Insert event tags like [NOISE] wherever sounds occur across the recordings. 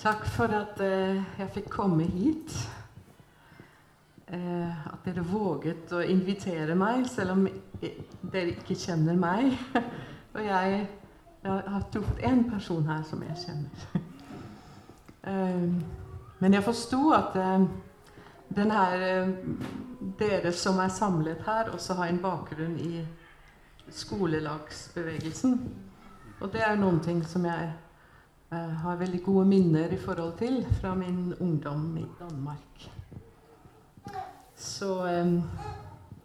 Takk for at eh, jeg fikk komme hit. Eh, at dere våget å invitere meg, selv om dere ikke kjenner meg. [LAUGHS] Og jeg, jeg har truffet én person her som jeg kjenner. [LAUGHS] Eh, men jeg forsto at eh, her, eh, dere som er samlet her, også har en bakgrunn i skolelagsbevegelsen. Og det er noen ting som jeg eh, har veldig gode minner i forhold til fra min ungdom i Danmark. Så eh,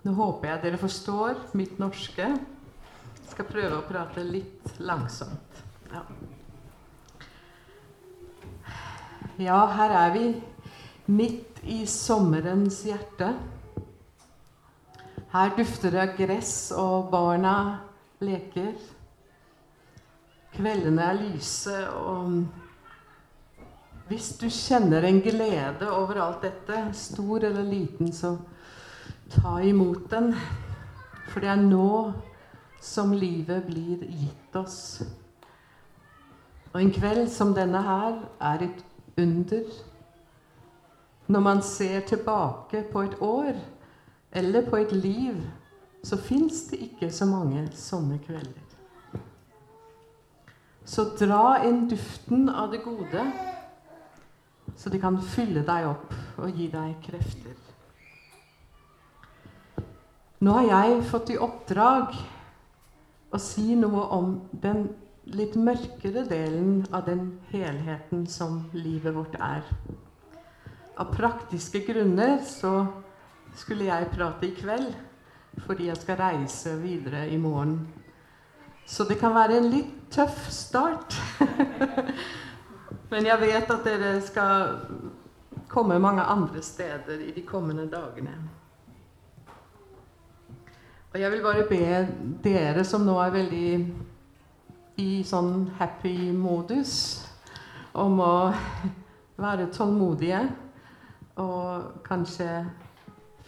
nå håper jeg dere forstår mitt norske. Jeg skal prøve å prate litt langsomt. Ja. ja, her er vi midt i sommerens hjerte. Her dufter det av gress, og barna leker. Kveldene er lyse, og hvis du kjenner en glede over alt dette, stor eller liten, så ta imot den. For det er nå som livet blir gitt oss. Og en kveld som denne her er et under. Når man ser tilbake på et år eller på et liv, så fins det ikke så mange sånne kvelder. Så dra inn duften av det gode, så det kan fylle deg opp og gi deg krefter. Nå har jeg fått i oppdrag å si noe om den litt mørkere delen av den helheten som livet vårt er. Av praktiske grunner så skulle jeg prate i kveld fordi jeg skal reise videre i morgen. Så det kan være en litt tøff start. Men jeg vet at dere skal komme mange andre steder i de kommende dagene. Og jeg vil bare be dere som nå er veldig i sånn happy modus, om å være tålmodige og kanskje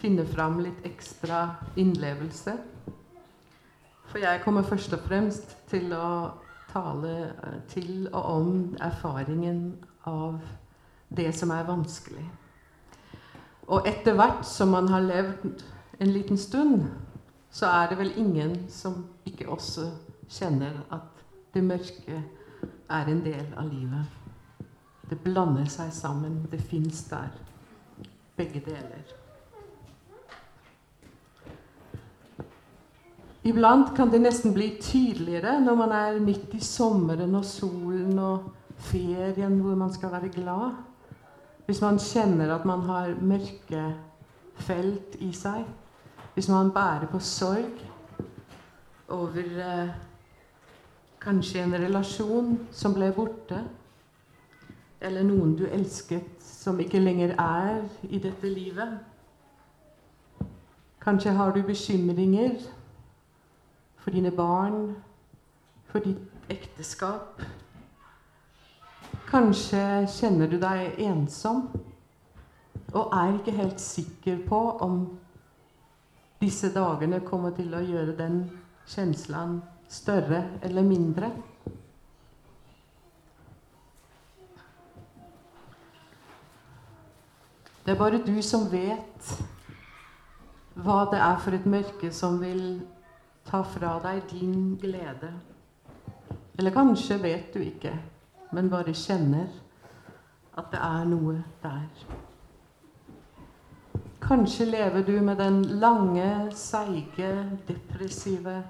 finne fram litt ekstra innlevelse. For jeg kommer først og fremst til å tale eh, til og om erfaringen av det som er vanskelig. Og etter hvert som man har levd en liten stund, så er det vel ingen som ikke også kjenner at det mørke er en del av livet. Det blander seg sammen. Det fins der. Begge deler. Iblant kan det nesten bli tydeligere når man er midt i sommeren og solen og ferien hvor man skal være glad. Hvis man kjenner at man har mørke felt i seg. Hvis man bærer på sorg over eh, kanskje en relasjon som ble borte. Eller noen du elsket som ikke lenger er i dette livet. Kanskje har du bekymringer for dine barn, for ditt ekteskap. Kanskje kjenner du deg ensom og er ikke helt sikker på om disse dagene kommer til å gjøre den kjenslen større eller mindre. Det er bare du som vet hva det er for et mørke som vil ta fra deg din glede. Eller kanskje vet du ikke, men bare kjenner at det er noe der. Kanskje lever du med den lange, seige, depressive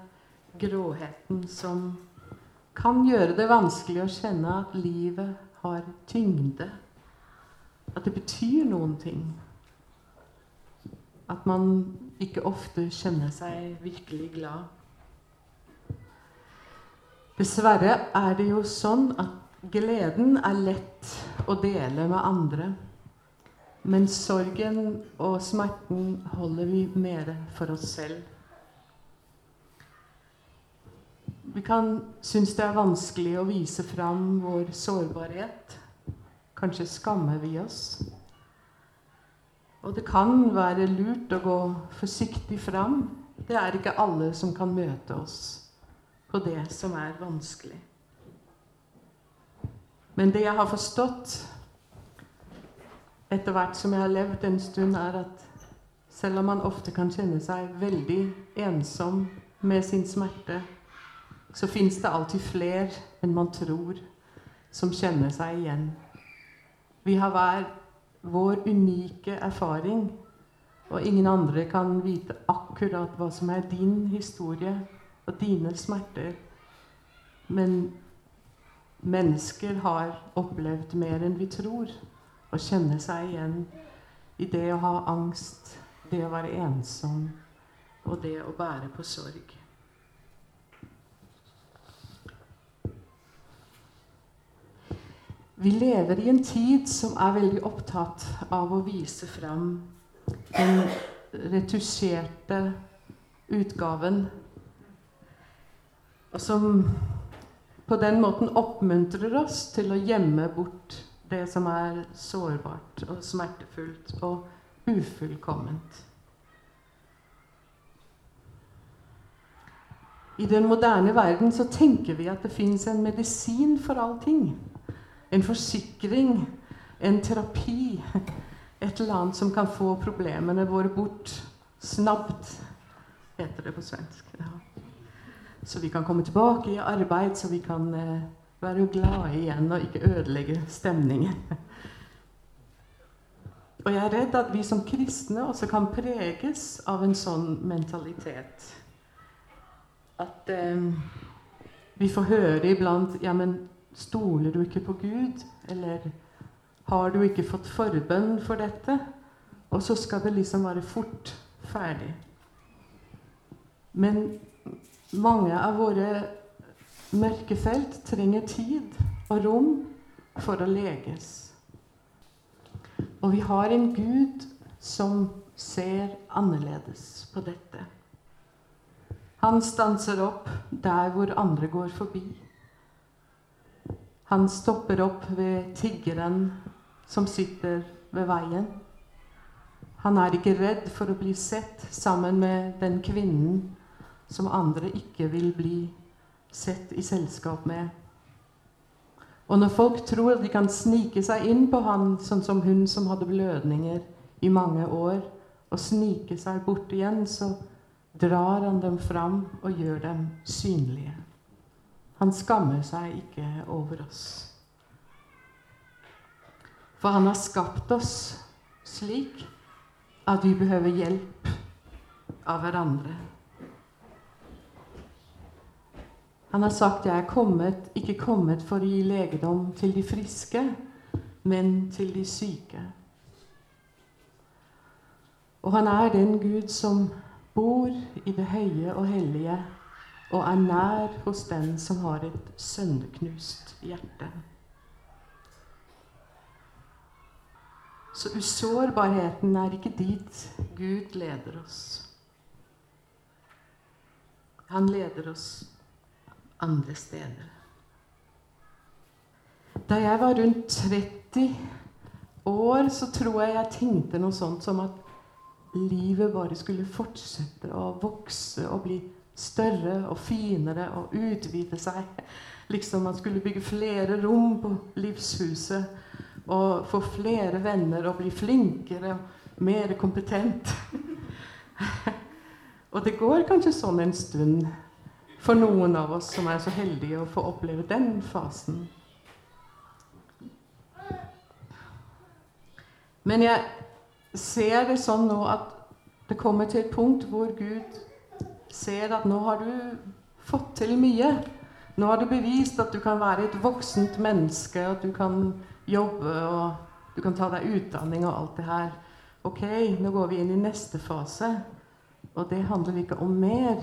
gråheten som kan gjøre det vanskelig å kjenne at livet har tyngde. At det betyr noen ting. At man ikke ofte kjenner seg virkelig glad. Dessverre er det jo sånn at gleden er lett å dele med andre. Men sorgen og smerten holder vi mer for oss selv. Vi kan synes det er vanskelig å vise fram vår sårbarhet. Kanskje skammer vi oss. Og det kan være lurt å gå forsiktig fram. Det er ikke alle som kan møte oss på det som er vanskelig. Men det jeg har forstått etter hvert som jeg har levd en stund, er at selv om man ofte kan kjenne seg veldig ensom med sin smerte, så fins det alltid flere enn man tror, som kjenner seg igjen. Vi har hver vår unike erfaring, og ingen andre kan vite akkurat hva som er din historie og dine smerter. Men mennesker har opplevd mer enn vi tror, og kjenner seg igjen i det å ha angst, det å være ensom og det å bære på sorg. Vi lever i en tid som er veldig opptatt av å vise fram den retusjerte utgaven. Og som på den måten oppmuntrer oss til å gjemme bort det som er sårbart og smertefullt og ufullkomment. I den moderne verden så tenker vi at det fins en medisin for allting en forsikring, en terapi. Et eller annet som kan få problemene våre bort. snabbt, heter det på svensk. Ja. Så vi kan komme tilbake i arbeid, så vi kan eh, være glade igjen og ikke ødelegge stemningen. [LAUGHS] Og jeg er redd at vi som kristne også kan preges av en sånn mentalitet. At eh, vi får høre iblant Ja, men Stoler du ikke på Gud? Eller har du ikke fått forbønn for dette? Og så skal det liksom være fort ferdig. Men mange av våre mørkefelt trenger tid og rom for å leges. Og vi har en Gud som ser annerledes på dette. Han stanser opp der hvor andre går forbi. Han stopper opp ved tiggeren som sitter ved veien. Han er ikke redd for å bli sett sammen med den kvinnen som andre ikke vil bli sett i selskap med. Og når folk tror de kan snike seg inn på han, sånn som hun som hadde blødninger i mange år, og snike seg bort igjen, så drar han dem fram og gjør dem synlige. Han skammer seg ikke over oss. For han har skapt oss slik at vi behøver hjelp av hverandre. Han har sagt 'Jeg er kommet, ikke kommet for å gi legedom til de friske, men til de syke'. Og han er den Gud som bor i det høye og hellige og er nær hos den som har et sønderknust hjerte. Så usårbarheten er ikke dit Gud leder oss. Han leder oss andre steder. Da jeg var rundt 30 år, så tror jeg jeg tenkte noe sånt som at livet bare skulle fortsette å vokse og bli større og finere og utvide seg. Liksom man skulle bygge flere rom på livshuset og få flere venner og bli flinkere og mer kompetent. [LAUGHS] og det går kanskje sånn en stund for noen av oss som er så heldige å få oppleve den fasen. Men jeg ser det sånn nå at det kommer til et punkt hvor Gud ser at nå har du fått til mye. Nå har du bevist at du kan være et voksent menneske, at du kan jobbe og du kan ta deg utdanning og alt det her. Ok, nå går vi inn i neste fase. Og det handler ikke om mer.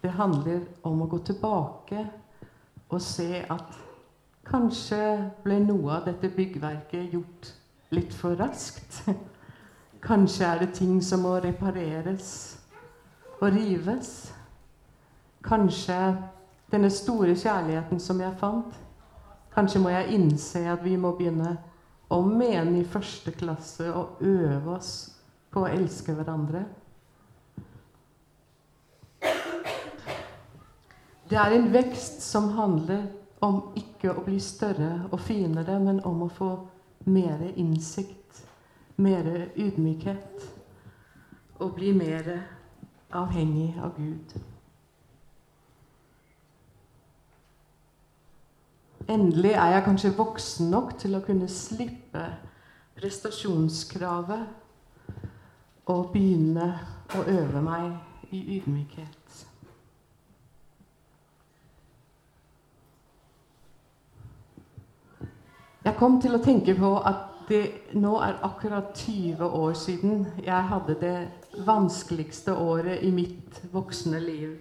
Det handler om å gå tilbake og se at kanskje ble noe av dette byggverket gjort litt for raskt. [LAUGHS] Kanskje er det ting som må repareres og rives. Kanskje denne store kjærligheten som jeg fant. Kanskje må jeg innse at vi må begynne om igjen i første klasse og øve oss på å elske hverandre. Det er en vekst som handler om ikke å bli større og finere, men om å få mer innsikt, mer ydmykhet. Og bli mer avhengig av Gud. Endelig er jeg kanskje voksen nok til å kunne slippe prestasjonskravet og begynne å øve meg i ydmykhet. Jeg kom til å tenke på at det nå er akkurat 20 år siden jeg hadde det vanskeligste året i mitt voksne liv.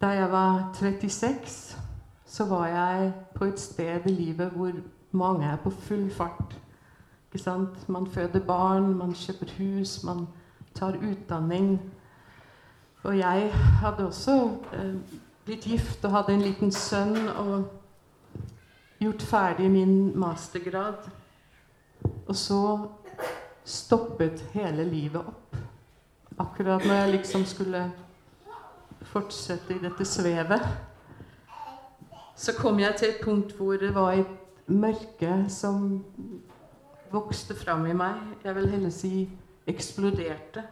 Da jeg var 36, så var jeg på et sted i livet hvor mange er på full fart. Ikke sant? Man føder barn, man kjøper hus, man tar utdanning. Og jeg hadde også eh, blitt gift og hadde en liten sønn og gjort ferdig min mastergrad. Og så stoppet hele livet opp. Akkurat når jeg liksom skulle fortsette i dette svevet, så kom jeg til et punkt hvor det var et mørke som vokste fram i meg. Jeg vil heller si eksploderte.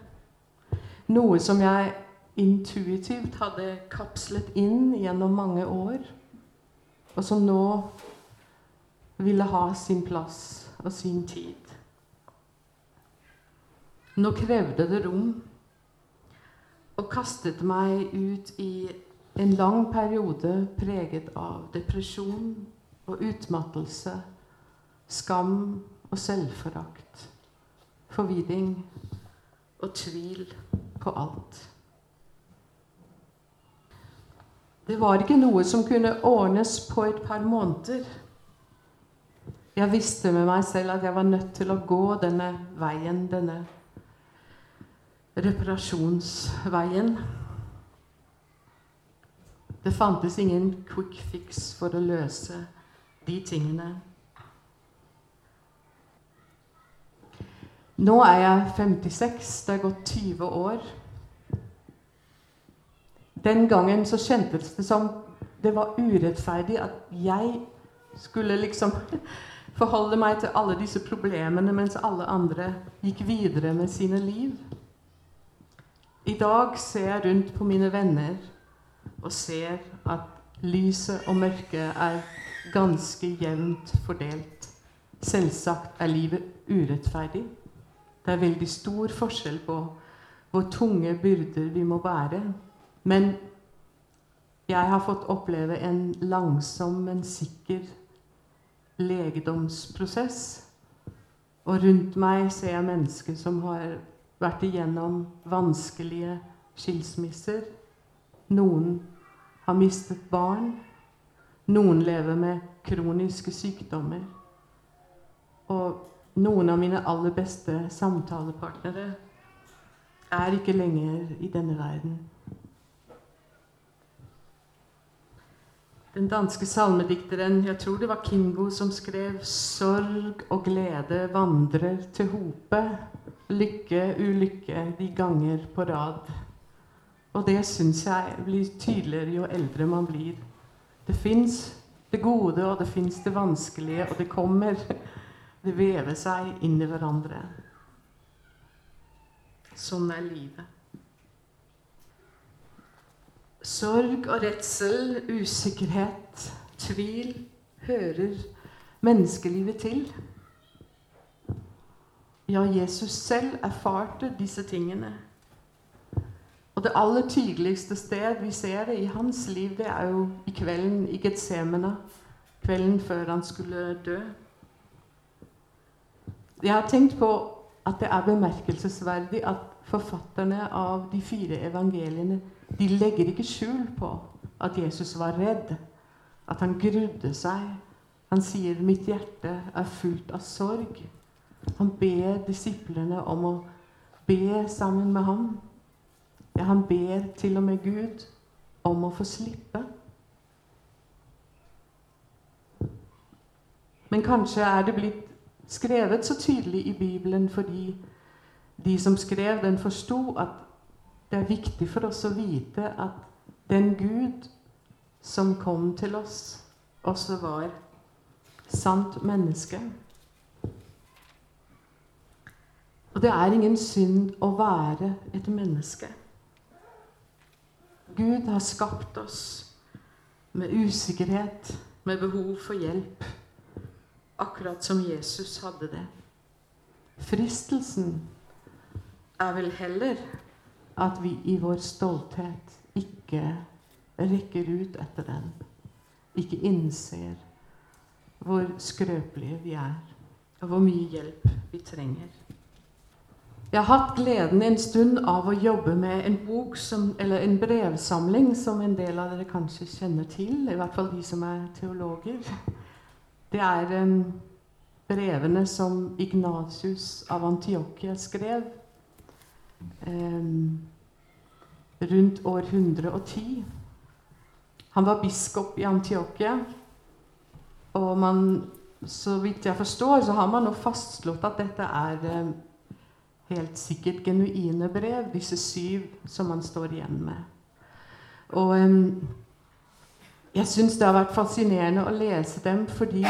Noe som jeg intuitivt hadde kapslet inn gjennom mange år, og som nå ville ha sin plass og sin tid. Nå krevde det rom, og kastet meg ut i en lang periode preget av depresjon og utmattelse, skam og selvforakt, forvirring og tvil på alt. Det var ikke noe som kunne ordnes på et par måneder. Jeg visste med meg selv at jeg var nødt til å gå denne veien, denne reparasjonsveien. Det fantes ingen quick fix for å løse de tingene. Nå er jeg 56. Det er gått 20 år. Den gangen så kjentes det som det var urettferdig at jeg skulle liksom [LAUGHS] forholde meg til alle disse problemene mens alle andre gikk videre med sine liv. I dag ser jeg rundt på mine venner og ser at lyset og mørket er ganske jevnt fordelt. Selvsagt er livet urettferdig. Det er veldig stor forskjell på hvor tunge byrder vi må bære. Men jeg har fått oppleve en langsom, men sikker legedomsprosess. Og rundt meg ser jeg mennesker som har vært igjennom vanskelige skilsmisser. Noen har mistet barn. Noen lever med kroniske sykdommer. Og noen av mine aller beste samtalepartnere er ikke lenger i denne verden. Den danske salmedikteren, jeg tror det var Kingo, som skrev 'Sorg og glede vandrer til hope'. Lykke, ulykke de ganger på rad. Og det syns jeg blir tydeligere jo eldre man blir. Det fins det gode, og det fins det vanskelige, og det kommer. Det vever seg inn i hverandre. Sånn er livet. Sorg og redsel, usikkerhet, tvil hører menneskelivet til. Ja, Jesus selv erfarte disse tingene. Og det aller tydeligste sted vi ser det i hans liv, det er jo i kvelden i Getsemane. Kvelden før han skulle dø. Jeg har tenkt på at det er bemerkelsesverdig at forfatterne av de fire evangeliene de legger ikke skjul på at Jesus var redd, at han grudde seg. Han sier 'mitt hjerte er fullt av sorg'. Han ber disiplene om å be sammen med ham. Ja, han ber til og med Gud om å få slippe. Men kanskje er det blitt skrevet så tydelig i Bibelen fordi de som skrev den, forsto at det er viktig for oss å vite at den Gud som kom til oss, også var sant menneske. Og det er ingen synd å være et menneske. Gud har skapt oss med usikkerhet, med behov for hjelp, akkurat som Jesus hadde det. Fristelsen er vel heller at vi i vår stolthet ikke rekker ut etter den, ikke innser hvor skrøpelige vi er, og hvor mye hjelp vi trenger. Jeg har hatt gleden en stund av å jobbe med en bok som, en brevsamling som en del av dere kanskje kjenner til, i hvert fall de som er teologer. Det er um, brevene som Ignatius av Antiokia skrev rundt år 110. Han var biskop i Antiokia, og man, så vidt jeg forstår, så har man nå fastslått at dette er um, helt sikkert genuine brev, disse syv som man står igjen med. Og um, jeg syns det har vært fascinerende å lese dem fordi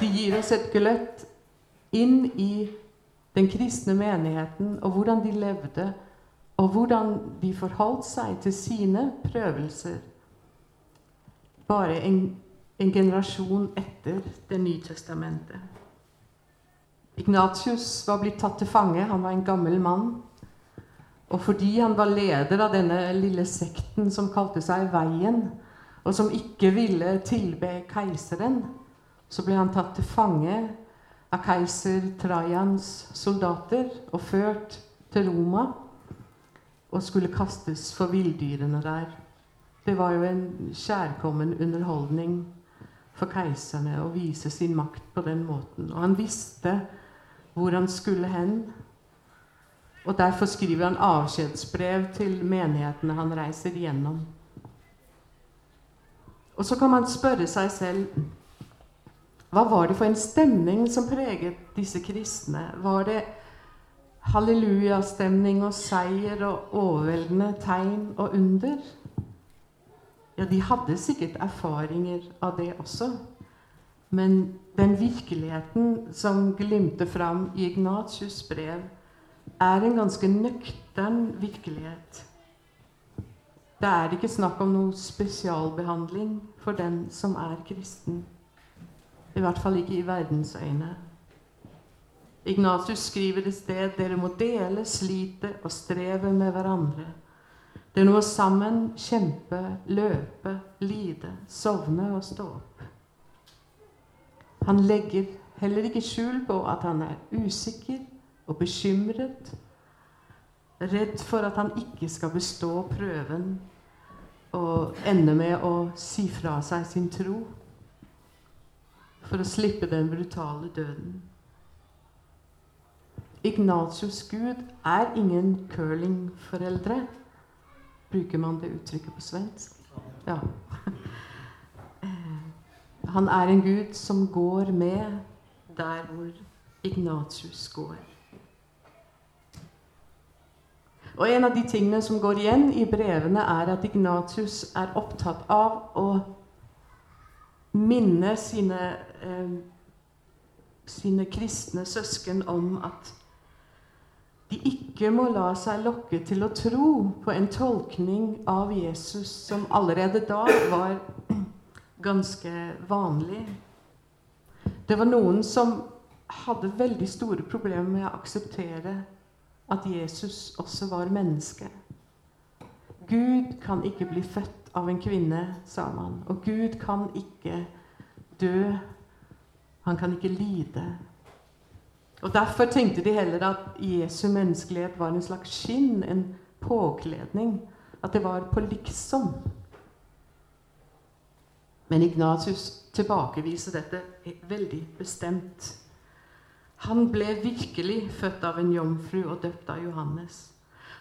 de gir oss et gløtt inn i den kristne menigheten og hvordan de levde, og hvordan de forholdt seg til sine prøvelser bare en, en generasjon etter Det nye testamentet. Ignatius var blitt tatt til fange. Han var en gammel mann. Og fordi han var leder av denne lille sekten som kalte seg Veien, og som ikke ville tilbe keiseren, så ble han tatt til fange av keiser Trajans soldater og ført til Roma og skulle kastes for villdyrene der. Det var jo en kjærkommen underholdning for keiserne å vise sin makt på den måten. Og han visste hvor han skulle hen. Og Derfor skriver han avskjedsbrev til menighetene han reiser gjennom. Og så kan man spørre seg selv hva var det for en stemning som preget disse kristne? Var det hallelujastemning og seier og overveldende tegn og under? Ja, de hadde sikkert erfaringer av det også. Men den virkeligheten som glimter fram i Ignatius' brev, er en ganske nøktern virkelighet. Det er ikke snakk om noe spesialbehandling for den som er kristen. I hvert fall ikke i verdens øyne. Ignatius skriver et sted dere må dele, slite og streve med hverandre. Dere må sammen kjempe, løpe, lide, sovne og stå opp. Han legger heller ikke skjul på at han er usikker og bekymret, redd for at han ikke skal bestå prøven og ende med å si fra seg sin tro for å slippe den brutale døden. Ignatius Gud er ingen curlingforeldre. Bruker man det uttrykket på svensk? Ja. Han er en Gud som går med der hvor Ignatius går. Og En av de tingene som går igjen i brevene, er at Ignatius er opptatt av å minne sine, eh, sine kristne søsken om at de ikke må la seg lokke til å tro på en tolkning av Jesus som allerede da var ganske vanlig. Det var noen som hadde veldig store problemer med å akseptere at Jesus også var menneske. Gud kan ikke bli født av en kvinne, sa man. Og Gud kan ikke dø. Han kan ikke lide. Og Derfor tenkte de heller at Jesu menneskelighet var en slags skinn, en påkledning. At det var på liksom. Men Ignatius tilbakeviser dette veldig bestemt. Han ble virkelig født av en jomfru og døpt av Johannes.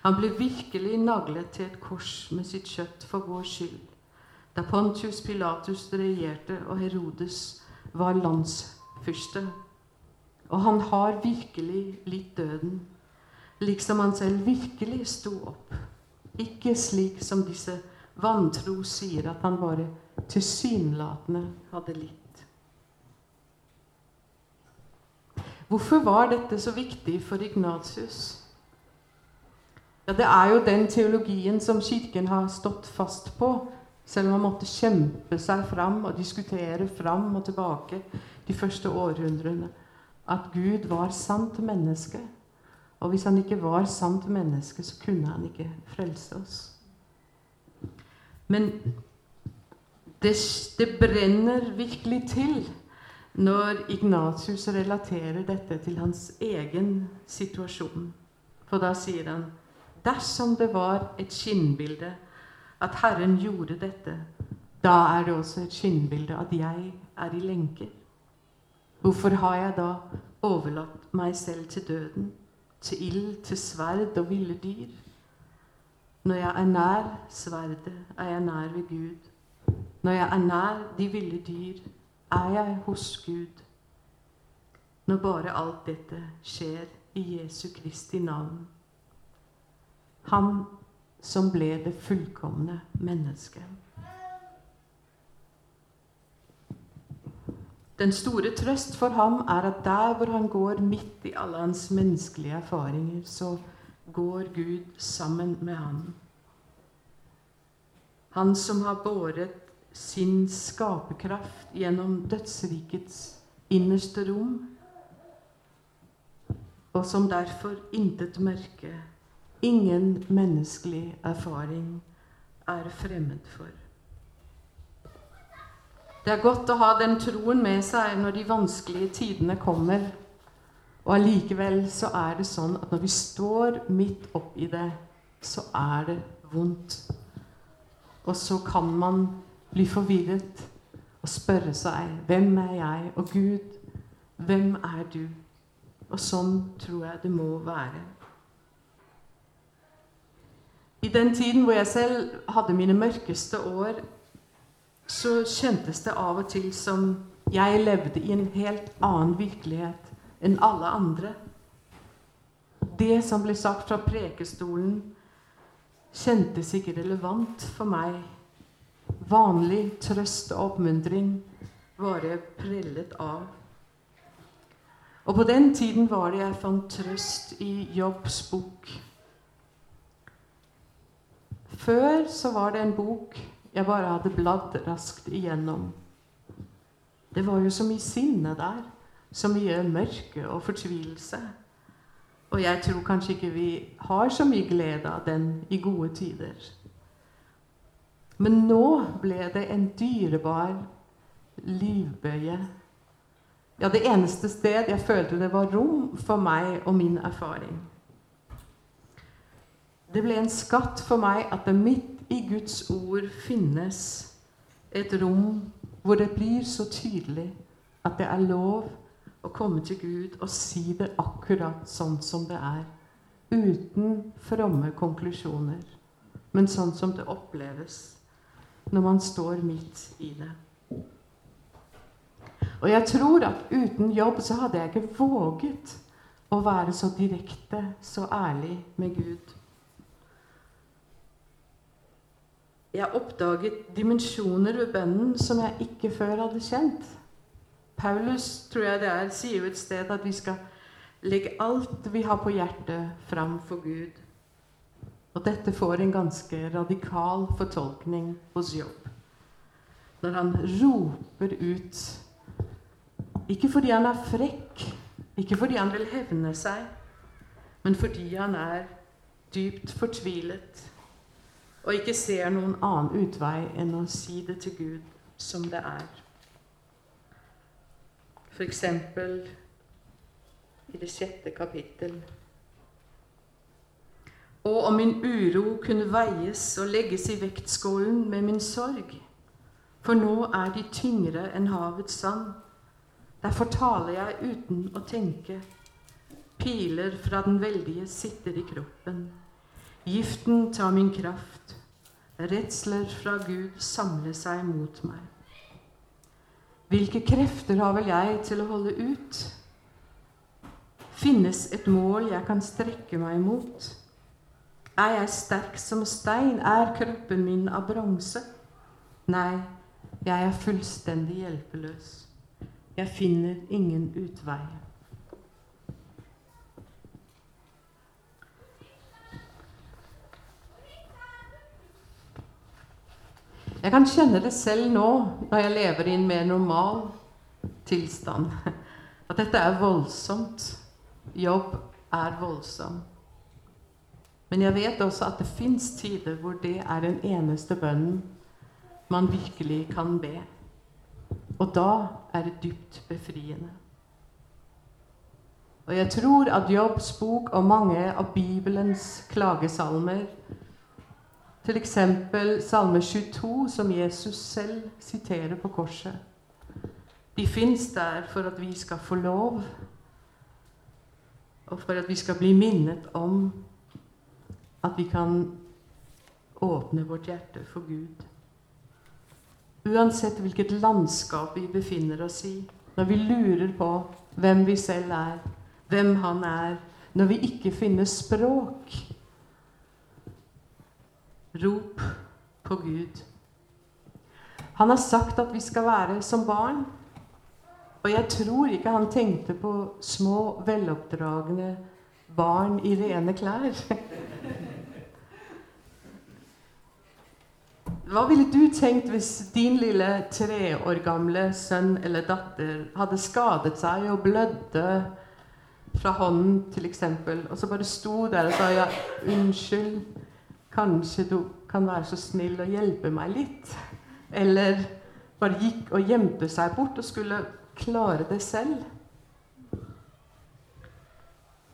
Han ble virkelig naglet til et kors med sitt kjøtt for vår skyld. Da Pontius Pilatus regjerte og Herodes var landsfyrste. Og han har virkelig litt døden, liksom han selv virkelig sto opp. Ikke slik som disse vantro sier at han bare tilsynelatende hadde litt. Hvorfor var dette så viktig for Ignatius? Ja, Det er jo den teologien som Kirken har stått fast på, selv om man måtte kjempe seg fram og diskutere fram og tilbake de første århundrene. At Gud var sant menneske. Og hvis han ikke var sant menneske, så kunne han ikke frelse oss. Men det, det brenner virkelig til når Ignatius relaterer dette til hans egen situasjon. For da sier han Dersom det var et skinnbilde at Herren gjorde dette, da er det også et skinnbilde at jeg er i lenker. Hvorfor har jeg da overlatt meg selv til døden, til ild, til sverd og ville dyr? Når jeg er nær sverdet, er jeg nær ved Gud. Når jeg er nær de ville dyr, er jeg hos Gud. Når bare alt dette skjer i Jesu Kristi navn. Han som ble det fullkomne mennesket. Den store trøst for ham er at der hvor han går midt i alle hans menneskelige erfaringer, så går Gud sammen med ham. Han som har båret sin skaperkraft gjennom dødsrikets innerste rom, og som derfor intet mørke ingen menneskelig erfaring er fremmed for. Det er godt å ha den troen med seg når de vanskelige tidene kommer. Og allikevel så er det sånn at når vi står midt oppi det, så er det vondt. Og så kan man bli forvirret og spørre seg hvem er jeg? Og Gud, hvem er du? Og sånn tror jeg det må være. I den tiden hvor jeg selv hadde mine mørkeste år, så kjentes det av og til som jeg levde i en helt annen virkelighet enn alle andre. Det som ble sagt fra prekestolen, kjentes ikke relevant for meg. Vanlig trøst og oppmuntring var jeg prellet av. Og på den tiden var det jeg fant trøst i Jobbs bok. Før så var det en bok jeg bare hadde bladd raskt igjennom. Det var jo så mye sinne der. Så mye mørke og fortvilelse. Og jeg tror kanskje ikke vi har så mye glede av den i gode tider. Men nå ble det en dyrebar livbøye. Ja, det eneste sted jeg følte det var rom for meg og min erfaring. Det ble en skatt for meg at det midt i Guds ord finnes et rom hvor det blir så tydelig at det er lov å komme til Gud og si det akkurat sånn som det er. Uten fromme konklusjoner, men sånn som det oppleves når man står midt i det. Og jeg tror at uten jobb så hadde jeg ikke våget å være så direkte, så ærlig med Gud. Jeg oppdaget dimensjoner ved bønnen som jeg ikke før hadde kjent. Paulus tror jeg det er, sier jo et sted at vi skal legge alt vi har på hjertet, fram for Gud. Og dette får en ganske radikal fortolkning hos Jobb. Når han roper ut Ikke fordi han er frekk, ikke fordi han vil hevne seg, men fordi han er dypt fortvilet og ikke ser noen annen utvei enn å si det til Gud som det er. F.eks. i det sjette kapittel. Og om min uro kunne veies og legges i vektskålen med min sorg. For nå er de tyngre enn havets sand. Derfor taler jeg uten å tenke. Piler fra den veldige sitter i kroppen. Giften tar min kraft. Redsler fra Gud samler seg mot meg. Hvilke krefter har vel jeg til å holde ut? Finnes et mål jeg kan strekke meg mot? Er jeg sterk som stein? Er kroppen min av bronse? Nei, jeg er fullstendig hjelpeløs. Jeg finner ingen utvei. Jeg kan kjenne det selv nå, når jeg lever i en mer normal tilstand, [LAUGHS] at dette er voldsomt. Jobb er voldsomt. Men jeg vet også at det fins tider hvor det er den eneste bønnen man virkelig kan be. Og da er det dypt befriende. Og jeg tror at Jobbs bok og mange av Bibelens klagesalmer, f.eks. Salme 22, som Jesus selv siterer på korset, de fins der for at vi skal få lov, og for at vi skal bli minnet om at vi kan åpne vårt hjerte for Gud. Uansett hvilket landskap vi befinner oss i, når vi lurer på hvem vi selv er, hvem Han er, når vi ikke finner språk Rop på Gud. Han har sagt at vi skal være som barn. Og jeg tror ikke han tenkte på små, veloppdragne barn i rene klær. Hva ville du tenkt hvis din lille tre år gamle sønn eller datter hadde skadet seg og blødde fra hånden, f.eks., og så bare sto der og sa ja, 'Unnskyld, kanskje du kan være så snill å hjelpe meg litt?' Eller bare gikk og gjemte seg bort og skulle klare det selv.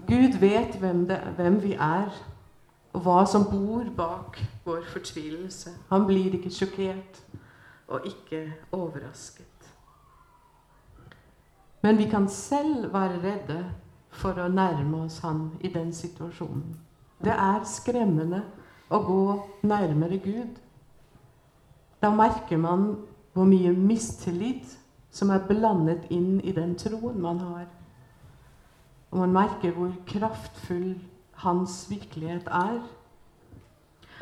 Gud vet hvem, det, hvem vi er og hva som bor bak vår fortvilelse. Han blir ikke sjokkert og ikke overrasket. Men vi kan selv være redde for å nærme oss han i den situasjonen. Det er skremmende å gå nærmere Gud. Da merker man hvor mye mistillit som er blandet inn i den troen man har. Og man merker hvor kraftfull hans virkelighet er.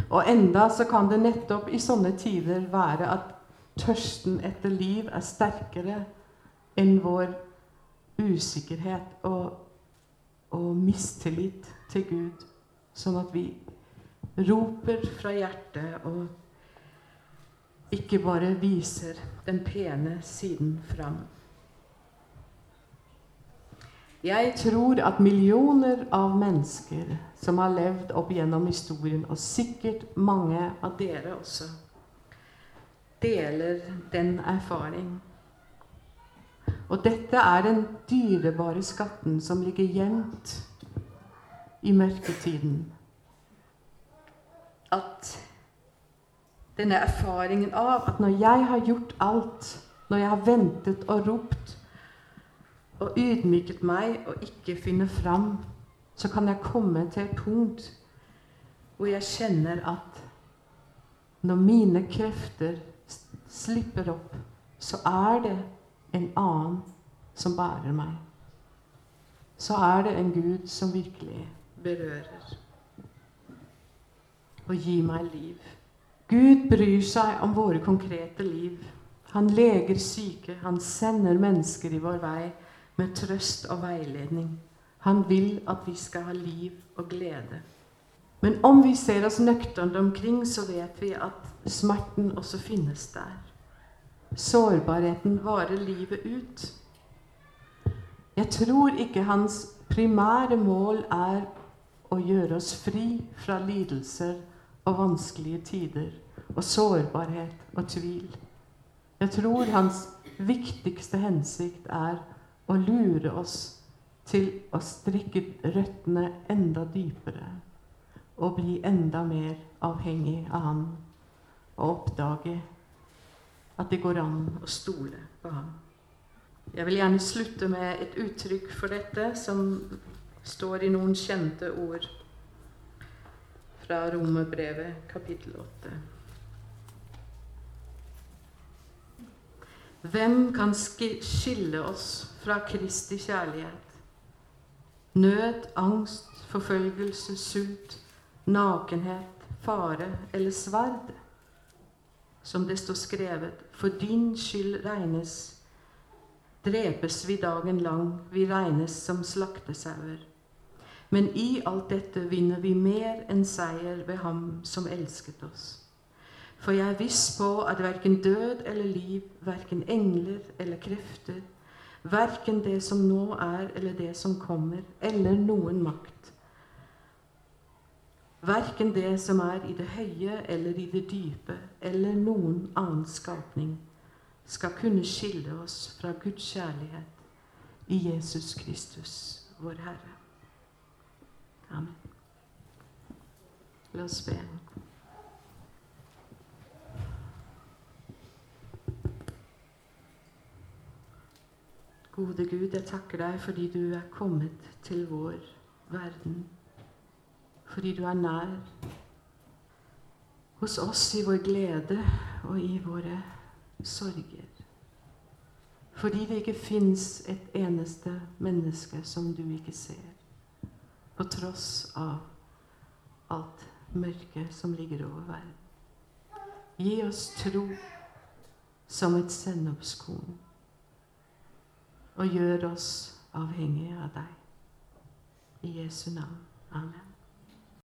Og enda så kan det nettopp i sånne tider være at tørsten etter liv er sterkere enn vår usikkerhet og, og mistillit til Gud. Sånn at vi roper fra hjertet og ikke bare viser den pene siden fram. Jeg tror at millioner av mennesker som har levd opp gjennom historien, og sikkert mange av dere også, deler den erfaring. Og dette er den dyrebare skatten som ligger gjemt i mørketiden. At denne erfaringen av at når jeg har gjort alt, når jeg har ventet og ropt og ydmyket meg og ikke finner fram, så kan jeg komme til et punkt hvor jeg kjenner at når mine krefter slipper opp, så er det en annen som bærer meg. Så er det en Gud som virkelig berører og gi meg liv. Gud bryr seg om våre konkrete liv. Han leger syke, han sender mennesker i vår vei med trøst og veiledning. Han vil at vi skal ha liv og glede. Men om vi ser oss nøkternt omkring, så vet vi at smerten også finnes der. Sårbarheten varer livet ut. Jeg tror ikke hans primære mål er å gjøre oss fri fra lidelser og vanskelige tider og sårbarhet og tvil. Jeg tror hans viktigste hensikt er å lure oss til å strikke røttene enda dypere og bli enda mer avhengig av Han og oppdage at det går an å stole på ham. Jeg vil gjerne slutte med et uttrykk for dette som står i noen kjente ord fra Romerbrevet kapittel 8. Hvem kan skille oss fra Kristi kjærlighet? Nød, angst, forfølgelse, sult, nakenhet, fare eller sverd. Som det står skrevet, for din skyld regnes drepes vi dagen lang, vi regnes som slaktesauer. Men i alt dette vinner vi mer enn seier ved Ham som elsket oss. For jeg er viss på at verken død eller liv, verken engler eller krefter, verken det som nå er eller det som kommer, eller noen makt, verken det som er i det høye eller i det dype, eller noen annen skapning, skal kunne skille oss fra Guds kjærlighet i Jesus Kristus, vår Herre. Amen. La oss be. Gode Gud, jeg takker deg fordi du er kommet til vår verden. Fordi du er nær hos oss i vår glede og i våre sorger. Fordi det ikke fins et eneste menneske som du ikke ser, på tross av alt mørket som ligger over verden. Gi oss tro som et sennepskorn, og gjør oss avhengige av deg. I Jesu navn. Amen.